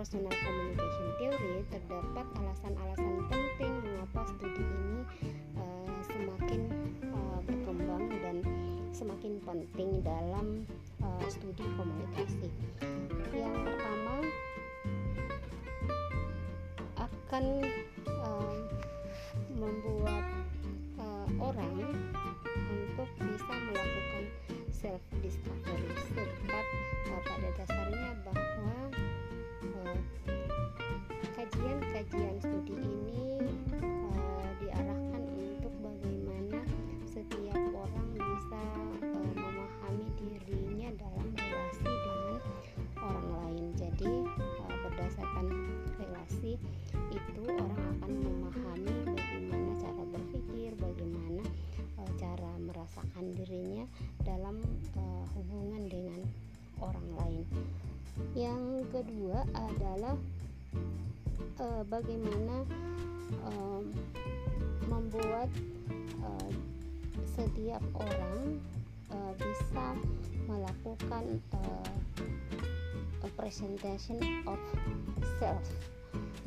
interpersonal communication theory, terdapat alasan-alasan penting mengapa studi ini uh, semakin uh, berkembang dan semakin penting dalam uh, studi komunikasi. Yang pertama akan uh, membuat uh, orang untuk bisa melakukan self discovery kajian-kajian studi ini uh, diarahkan untuk bagaimana setiap orang bisa uh, memahami dirinya dalam relasi dengan orang lain jadi uh, berdasarkan relasi itu orang akan memahami bagaimana cara berpikir bagaimana uh, cara merasakan dirinya dalam uh, hubungan dengan orang lain. Yang kedua adalah uh, bagaimana uh, membuat uh, setiap orang uh, bisa melakukan uh, a presentation of self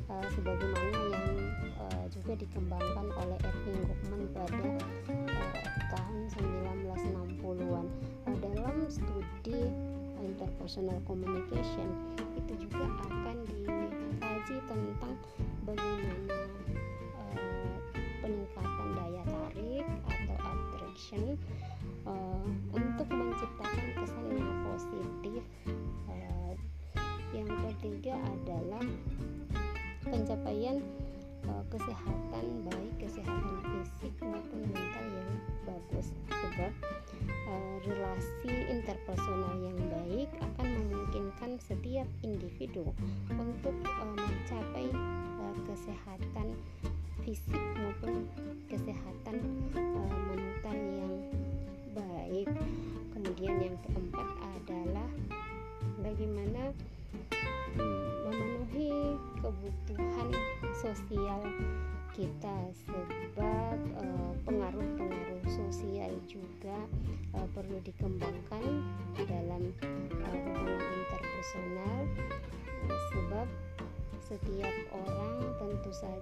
uh, sebagaimana yang uh, juga dikembangkan oleh Erving Goffman pada uh, tahun 1960-an uh, dalam studi interpersonal communication. Itu juga akan dikaji tentang bagaimana uh, peningkatan daya tarik atau attraction uh, untuk menciptakan kesan yang positif. Uh, yang ketiga adalah pencapaian uh, kesehatan individu untuk uh, mencapai uh, kesehatan fisik maupun kesehatan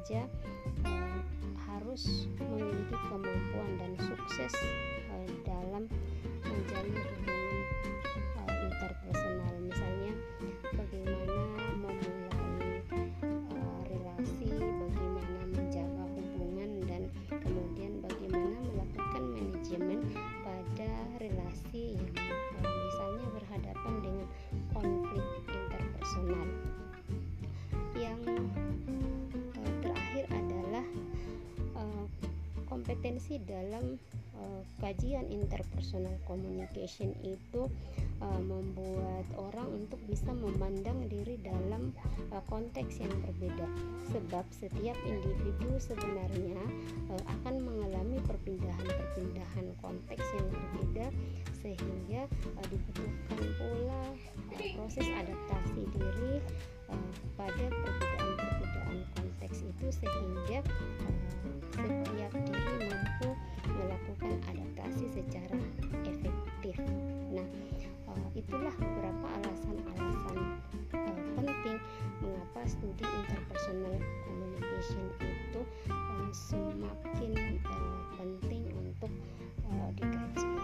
saja uh, harus memiliki kemampuan dan sukses uh, dalam menjalin hubungan dalam uh, kajian interpersonal communication itu uh, membuat orang untuk bisa memandang diri dalam uh, konteks yang berbeda. Sebab setiap individu sebenarnya uh, akan mengalami perpindahan-perpindahan konteks yang berbeda sehingga uh, dibutuhkan pula uh, proses adaptasi diri uh, pada perbedaan-perbedaan konteks itu sehingga uh, setiap diri mampu melakukan adaptasi secara efektif. Nah, uh, itulah beberapa alasan-alasan uh, penting mengapa studi interpersonal communication itu uh, semakin penting untuk dikaji.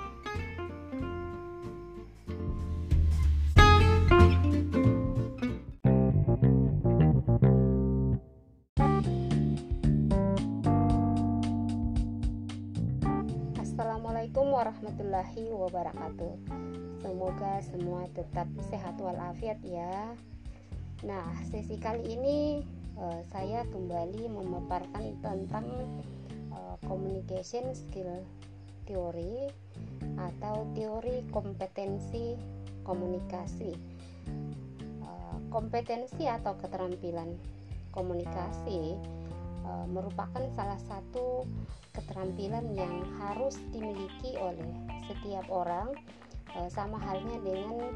Assalamualaikum warahmatullahi wabarakatuh. Semoga semua tetap sehat walafiat ya. Nah, sesi kali ini uh, saya kembali memaparkan tentang uh, communication skill theory atau teori kompetensi komunikasi. Uh, kompetensi atau keterampilan komunikasi uh, merupakan salah satu keterampilan yang harus dimiliki oleh setiap orang e, sama halnya dengan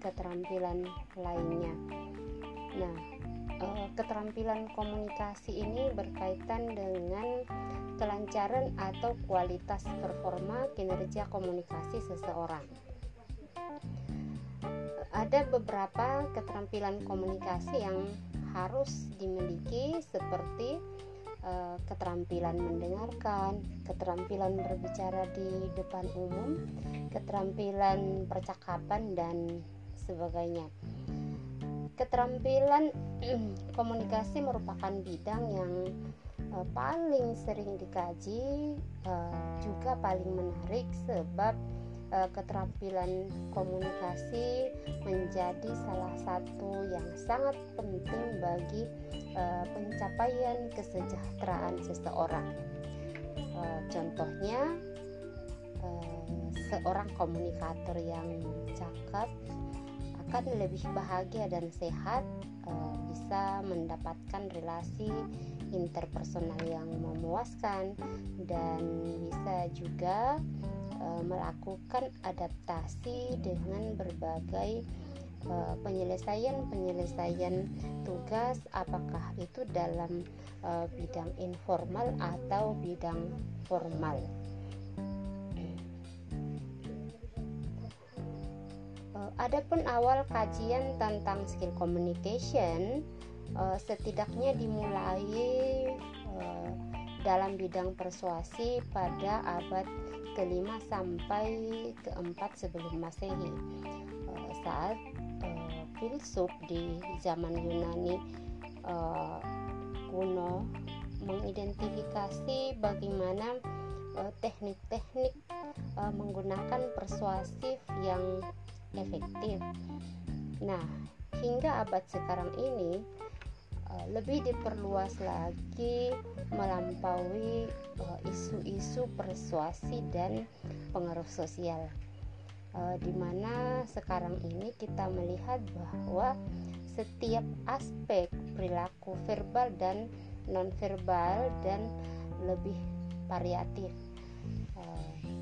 keterampilan lainnya. Nah, keterampilan komunikasi ini berkaitan dengan kelancaran atau kualitas performa kinerja komunikasi seseorang. Ada beberapa keterampilan komunikasi yang harus dimiliki seperti uh, keterampilan mendengarkan, keterampilan berbicara di depan umum, keterampilan percakapan dan sebagainya. Keterampilan komunikasi merupakan bidang yang uh, paling sering dikaji, uh, juga paling menarik sebab uh, keterampilan komunikasi menjadi salah satu yang sangat penting bagi uh, pencapaian kesejahteraan seseorang. Uh, contohnya, seorang komunikator yang cakap akan lebih bahagia dan sehat bisa mendapatkan relasi interpersonal yang memuaskan dan bisa juga uh, melakukan adaptasi dengan berbagai penyelesaian-penyelesaian tugas apakah itu dalam uh, bidang informal atau bidang formal. Adapun awal kajian tentang skill communication uh, setidaknya dimulai uh, dalam bidang persuasi pada abad kelima sampai keempat sebelum masehi uh, saat filsuf di zaman Yunani kuno mengidentifikasi bagaimana teknik-teknik menggunakan persuasif yang efektif. Nah, hingga abad sekarang ini eh, lebih diperluas lagi melampaui eh, isu-isu persuasi dan pengaruh sosial. Eh, di mana sekarang ini kita melihat bahwa setiap aspek perilaku verbal dan nonverbal dan lebih variatif.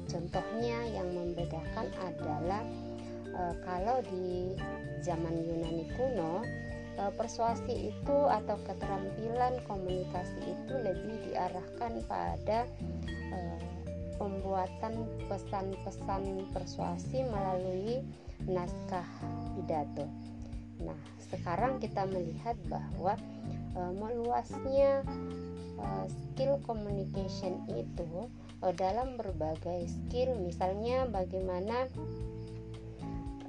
Contohnya yang membedakan adalah kalau di zaman Yunani kuno persuasi itu atau keterampilan komunikasi itu lebih diarahkan pada e, pembuatan pesan-pesan persuasi melalui naskah pidato. Nah, sekarang kita melihat bahwa e, meluasnya e, skill communication itu e, dalam berbagai skill, misalnya bagaimana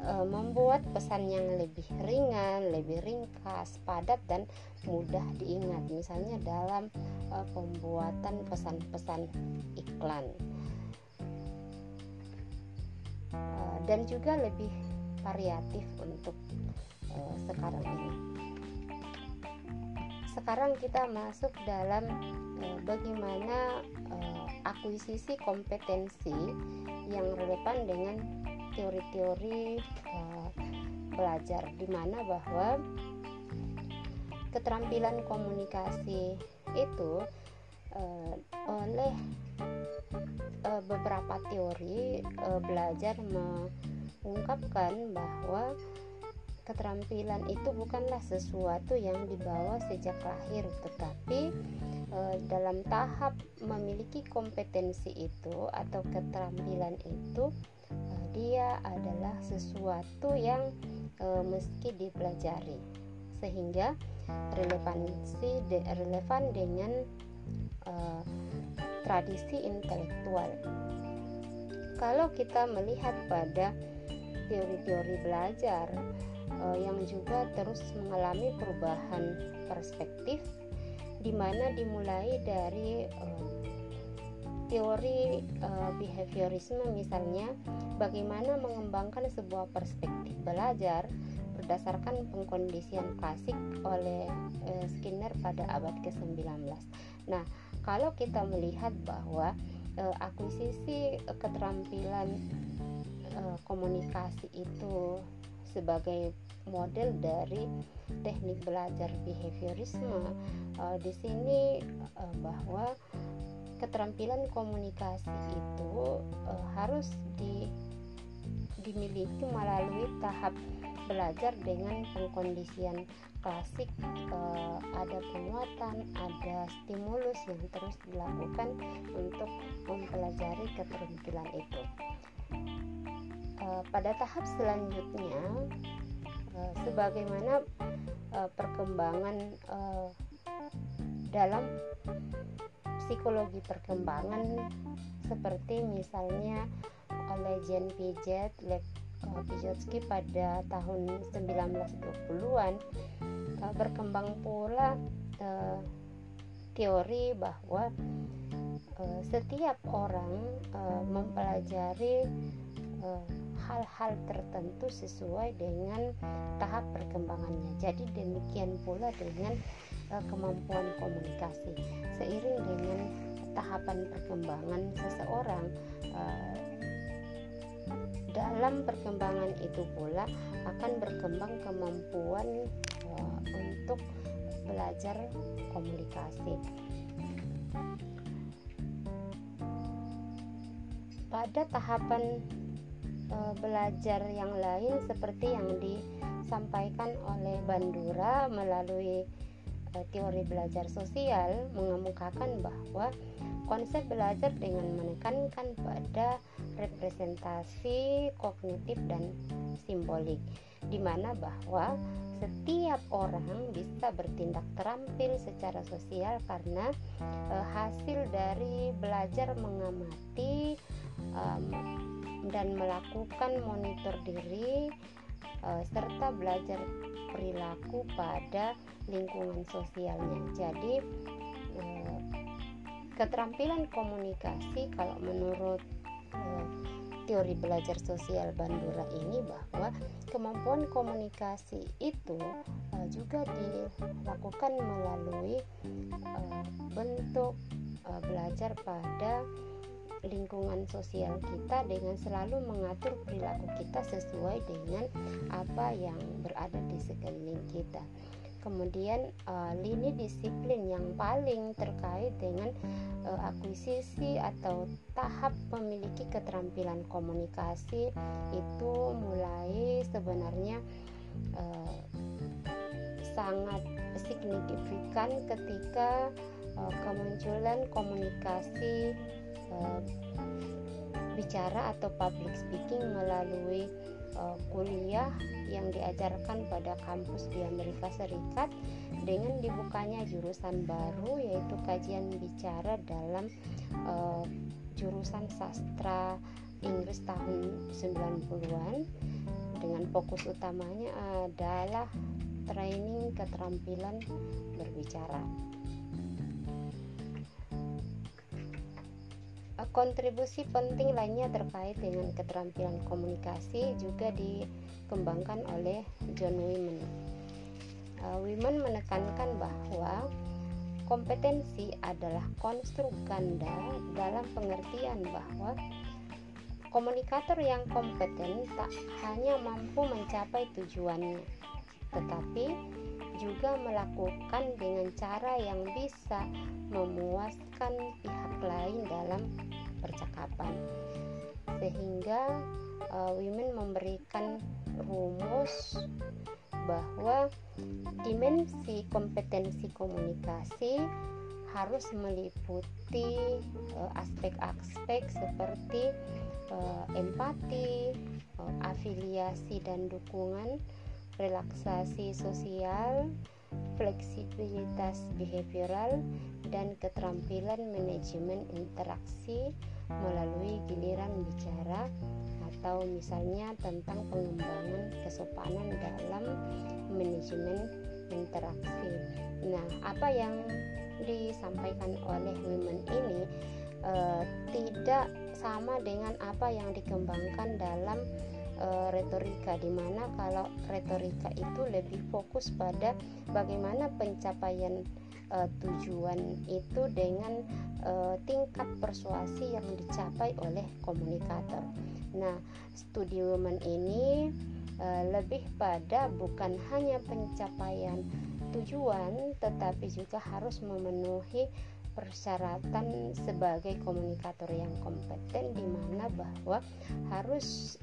e, membuat pesan yang lebih ringan, lebih ringkas, padat dan mudah diingat. Misalnya dalam e, pembuatan pesan-pesan iklan. E, dan juga lebih variatif untuk e, sekarang ini. Sekarang kita masuk dalam e, bagaimana e, akuisisi kompetensi yang relevan dengan teori-teori uh, belajar di mana bahwa keterampilan komunikasi itu uh, oleh uh, beberapa teori uh, belajar mengungkapkan bahwa keterampilan itu bukanlah sesuatu yang dibawa sejak lahir tetapi dalam tahap memiliki kompetensi itu atau keterampilan itu dia adalah sesuatu yang e, meski dipelajari sehingga relevansi de, relevan dengan e, tradisi intelektual. Kalau kita melihat pada teori-teori belajar e, yang juga terus mengalami perubahan perspektif di mana dimulai dari e, teori uh, behaviorisme misalnya bagaimana mengembangkan sebuah perspektif belajar berdasarkan pengkondisian klasik oleh uh, Skinner pada abad ke-19. Nah, kalau kita melihat bahwa uh, akuisisi keterampilan uh, komunikasi itu sebagai model dari teknik belajar behaviorisme uh, di sini uh, bahwa keterampilan komunikasi itu uh, harus di dimiliki melalui tahap belajar dengan pengkondisian klasik eh, ada penguatan, ada stimulus yang terus dilakukan untuk mempelajari keterampilan itu. Eh, pada tahap selanjutnya, eh, sebagaimana eh, perkembangan eh, dalam psikologi perkembangan seperti misalnya oleh Jen Piaget, uh, Vygotsky pada tahun 1920-an uh, berkembang pula uh, teori bahwa setiap orang mempelajari hal-hal tertentu sesuai dengan tahap perkembangannya. Jadi demikian pula dengan kemampuan komunikasi. Seiring dengan tahapan perkembangan seseorang uh, dalam perkembangan itu pula akan berkembang kemampuan uh, untuk belajar komunikasi. Pada tahapan belajar yang lain seperti yang disampaikan oleh Bandura melalui teori belajar sosial mengemukakan bahwa konsep belajar dengan menekankan pada representasi kognitif dan simbolik di mana bahwa setiap orang bisa bertindak terampil secara sosial karena e, hasil dari belajar mengamati um, dan melakukan monitor diri e, serta belajar perilaku pada lingkungan sosialnya. Jadi e, keterampilan komunikasi kalau menurut teori belajar sosial Bandura ini bahwa kemampuan komunikasi itu juga dilakukan melalui bentuk belajar pada lingkungan sosial kita dengan selalu mengatur perilaku kita sesuai dengan apa yang berada di sekeliling kita. Kemudian uh, lini disiplin yang paling terkait dengan uh, akuisisi atau tahap memiliki keterampilan komunikasi itu mulai sebenarnya uh, sangat signifikan ketika uh, kemunculan komunikasi bicara atau public speaking melalui uh, kuliah yang diajarkan pada kampus di Amerika Serikat dengan dibukanya jurusan baru yaitu kajian bicara dalam uh, jurusan sastra Inggris tahun 90-an dengan fokus utamanya adalah training keterampilan berbicara. Kontribusi penting lainnya terkait dengan keterampilan komunikasi juga dikembangkan oleh John Women. Uh, Women menekankan bahwa kompetensi adalah konstruk ganda dalam pengertian bahwa komunikator yang kompeten tak hanya mampu mencapai tujuannya, tetapi juga melakukan dengan cara yang bisa memuaskan pihak lain dalam percakapan. Sehingga uh, women memberikan rumus bahwa dimensi kompetensi komunikasi harus meliputi uh, aspek-aspek seperti uh, empati, uh, afiliasi dan dukungan, relaksasi sosial, fleksibilitas behavioral, dan keterampilan manajemen interaksi melalui giliran bicara atau misalnya tentang pengembangan kesopanan dalam manajemen interaksi. Nah, apa yang disampaikan oleh women ini uh, tidak sama dengan apa yang dikembangkan dalam uh, retorika di mana kalau retorika itu lebih fokus pada bagaimana pencapaian uh, tujuan itu dengan uh, tingkat persuasi yang dicapai oleh komunikator. Nah, studi women ini uh, lebih pada bukan hanya pencapaian tujuan, tetapi juga harus memenuhi persyaratan sebagai komunikator yang kompeten di mana bahwa harus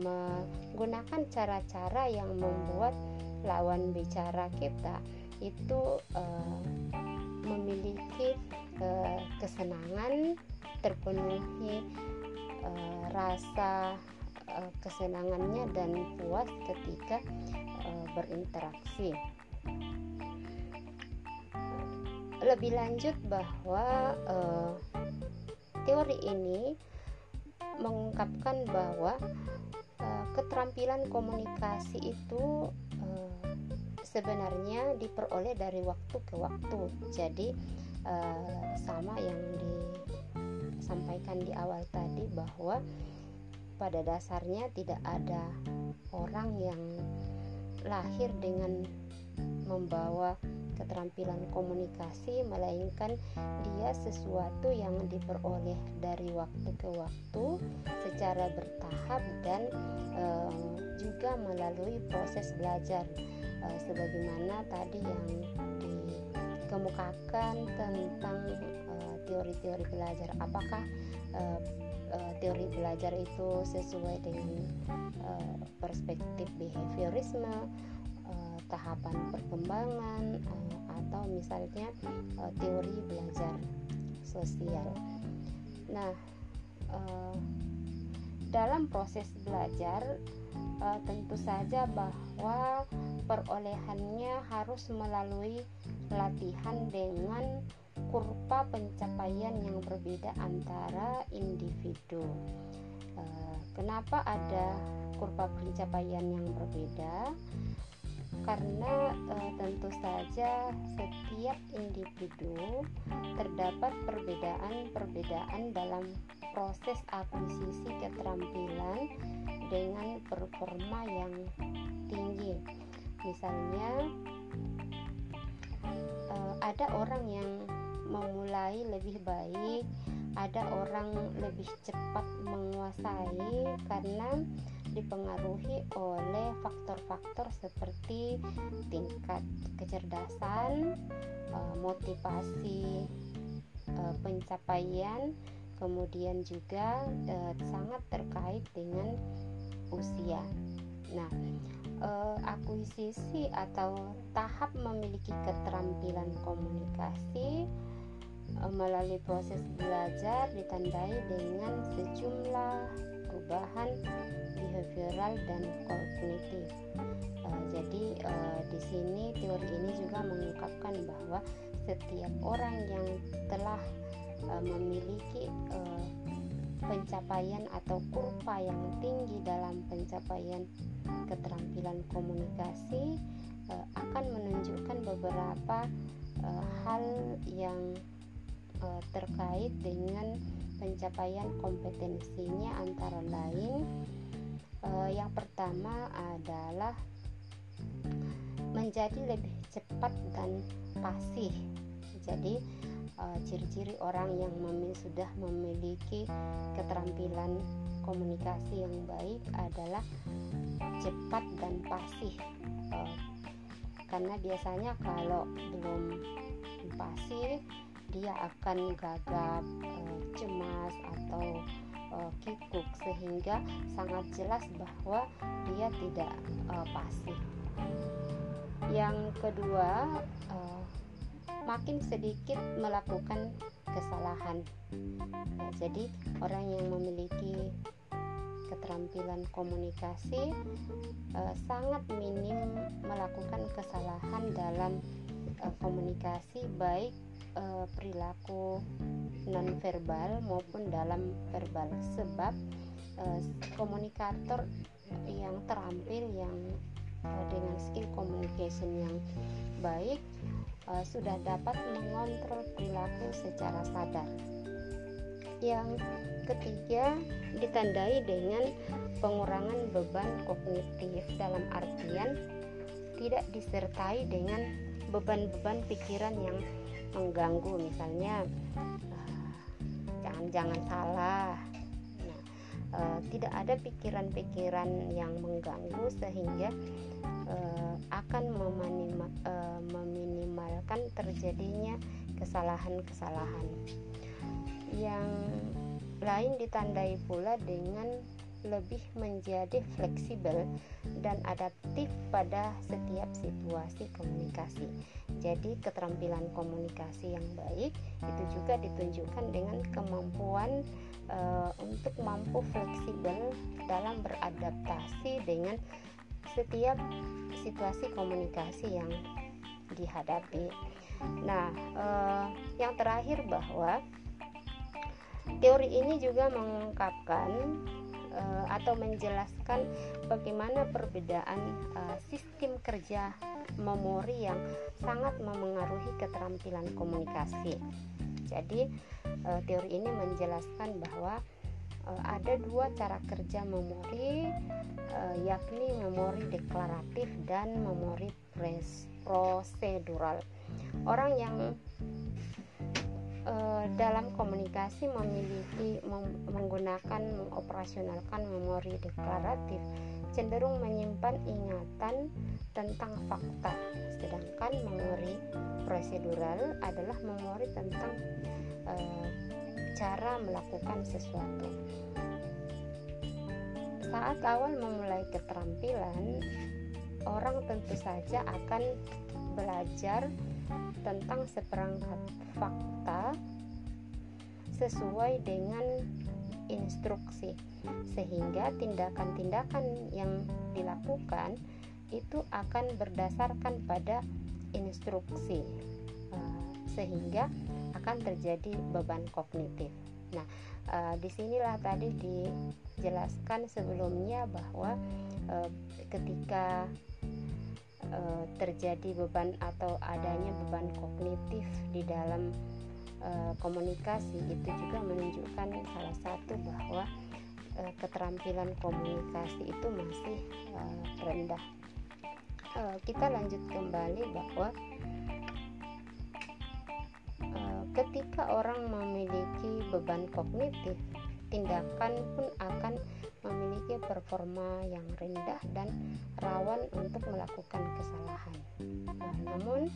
menggunakan cara-cara yang membuat lawan bicara kita itu uh, memiliki uh, kesenangan terpenuhi uh, rasa kesenangannya dan puas ketika berinteraksi. Lebih lanjut bahwa teori ini mengungkapkan bahwa uh, keterampilan komunikasi itu uh, sebenarnya diperoleh dari waktu ke waktu. Jadi uh, sama yang disampaikan di awal tadi bahwa pada dasarnya tidak ada orang yang lahir dengan membawa keterampilan komunikasi melainkan dia sesuatu yang diperoleh dari waktu ke waktu secara bertahap dan e, juga melalui proses belajar. E, sebagaimana tadi yang dikemukakan tentang teori-teori belajar. Apakah e, teori belajar itu sesuai dengan perspektif behaviorisme tahapan perkembangan uh, atau misalnya uh, teori belajar sosial. Nah, uh, dalam proses belajar tentu saja bahwa perolehannya harus melalui latihan dengan kurva pencapaian yang berbeda antara individu. kenapa ada kurva pencapaian yang berbeda? Karena e, tentu saja setiap individu terdapat perbedaan-perbedaan dalam proses akuisisi keterampilan dengan performa yang tinggi. Misalnya e, ada orang yang memulai lebih baik, ada orang lebih cepat menguasai karena dipengaruhi oleh faktor-faktor seperti tingkat kecerdasan, eh, motivasi eh, pencapaian, kemudian juga eh, sangat terkait dengan usia. Nah, akuisisi atau tahap memiliki keterampilan komunikasi melalui proses belajar ditandai dengan sejumlah perubahan behavioral dan kognitif. Uh, jadi uh, di sini teori ini juga mengungkapkan bahwa setiap orang yang telah uh, memiliki uh, pencapaian atau kurva yang tinggi dalam pencapaian keterampilan komunikasi uh, akan menunjukkan beberapa uh, hal yang uh, terkait dengan pencapaian kompetensinya antara lain uh, yang pertama adalah menjadi lebih cepat dan fasih jadi uh, ciri-ciri orang yang memilih, sudah memiliki keterampilan komunikasi yang baik adalah cepat dan fasih uh, karena biasanya kalau belum fasih dia akan gagap, uh, cemas atau uh, kikuk sehingga sangat jelas bahwa dia tidak uh, pasif. Yang kedua, makin sedikit melakukan kesalahan. Jadi orang yang memiliki keterampilan komunikasi uh, sangat minim melakukan kesalahan dalam komunikasi baik uh, perilaku nonverbal maupun dalam verbal sebab uh, komunikator yang terampil yang uh, dengan skill communication yang baik uh, sudah dapat mengontrol perilaku secara sadar. Yang ketiga ditandai dengan pengurangan beban kognitif dalam artian tidak disertai dengan beban-beban pikiran yang mengganggu misalnya jangan jangan salah. Nah, uh, tidak ada pikiran-pikiran yang mengganggu sehingga uh, akan memanima, uh, meminimalkan terjadinya kesalahan-kesalahan. Yang lain ditandai pula dengan lebih menjadi fleksibel dan adaptif pada setiap situasi komunikasi. Jadi, keterampilan komunikasi yang baik itu juga ditunjukkan dengan kemampuan uh, untuk mampu fleksibel dalam beradaptasi dengan setiap situasi komunikasi yang dihadapi. Nah, uh, yang terakhir bahwa teori ini juga mengungkapkan uh, atau menjelaskan bagaimana perbedaan uh, sistem kerja memori yang sangat memengaruhi keterampilan komunikasi. Jadi, uh, teori ini menjelaskan bahwa ada dua cara kerja memori, yakni memori deklaratif dan memori prosedural. Orang yang uh, dalam komunikasi memiliki mem menggunakan mengoperasionalkan memori deklaratif cenderung menyimpan ingatan tentang fakta. Sedangkan memori prosedural adalah memori tentang uh, cara melakukan sesuatu. Saat awal memulai keterampilan orang tentu saja akan belajar tentang seperangkat fakta sesuai dengan instruksi sehingga tindakan-tindakan yang dilakukan itu akan berdasarkan pada instruksi uh, sehingga akan terjadi beban kognitif. Nah, uh, di sinilah tadi dijelaskan sebelumnya bahwa uh, ketika uh, terjadi beban atau adanya beban kognitif di dalam uh, komunikasi itu juga menunjukkan salah satu bahwa uh, keterampilan komunikasi itu masih rendah. Kita lanjut kembali bahwa ketika orang memiliki beban kognitif, tindakan pun akan memiliki performa yang rendah dan rawan untuk melakukan kesalahan. Nah, namun,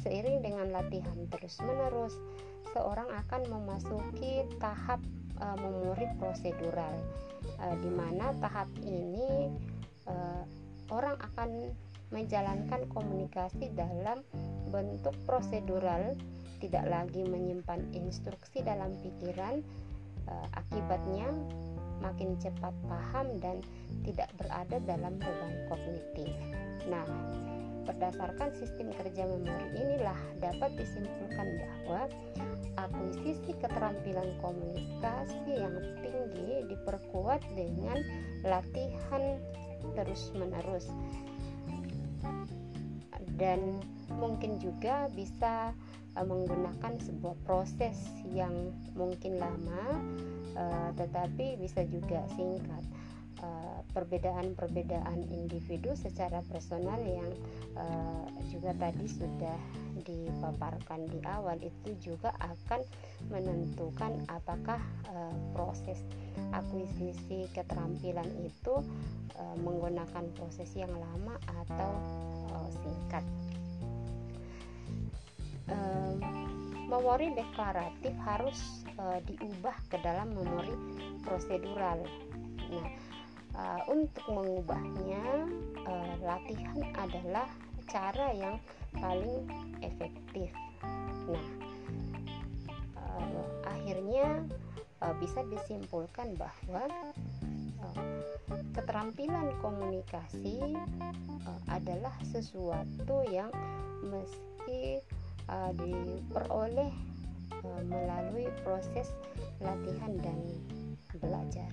seiring dengan latihan terus-menerus, seorang akan memasuki tahap uh, memori prosedural, uh, di mana tahap ini uh, orang akan menjalankan komunikasi dalam bentuk prosedural, tidak lagi menyimpan instruksi dalam pikiran. Uh, akibatnya, makin cepat paham dan tidak berada dalam beban kognitif. Nah, berdasarkan sistem kerja memori inilah dapat disimpulkan bahwa akuisisi keterampilan komunikasi yang tinggi diperkuat dengan latihan terus-menerus dan mungkin juga bisa uh, menggunakan sebuah proses yang mungkin lama uh, tetapi bisa juga singkat. Eh, perbedaan-perbedaan individu secara personal yang juga tadi sudah dipaparkan di awal itu juga akan menentukan apakah proses akuisisi keterampilan itu menggunakan proses yang lama atau uh, singkat memori deklaratif harus uh, diubah ke dalam memori prosedural. Nah, uh, untuk mengubahnya uh, latihan adalah cara yang paling efektif. Nah, uh, akhirnya uh, bisa disimpulkan bahwa uh, keterampilan komunikasi uh, adalah sesuatu yang meski uh, diperoleh uh, melalui proses latihan dan belajar.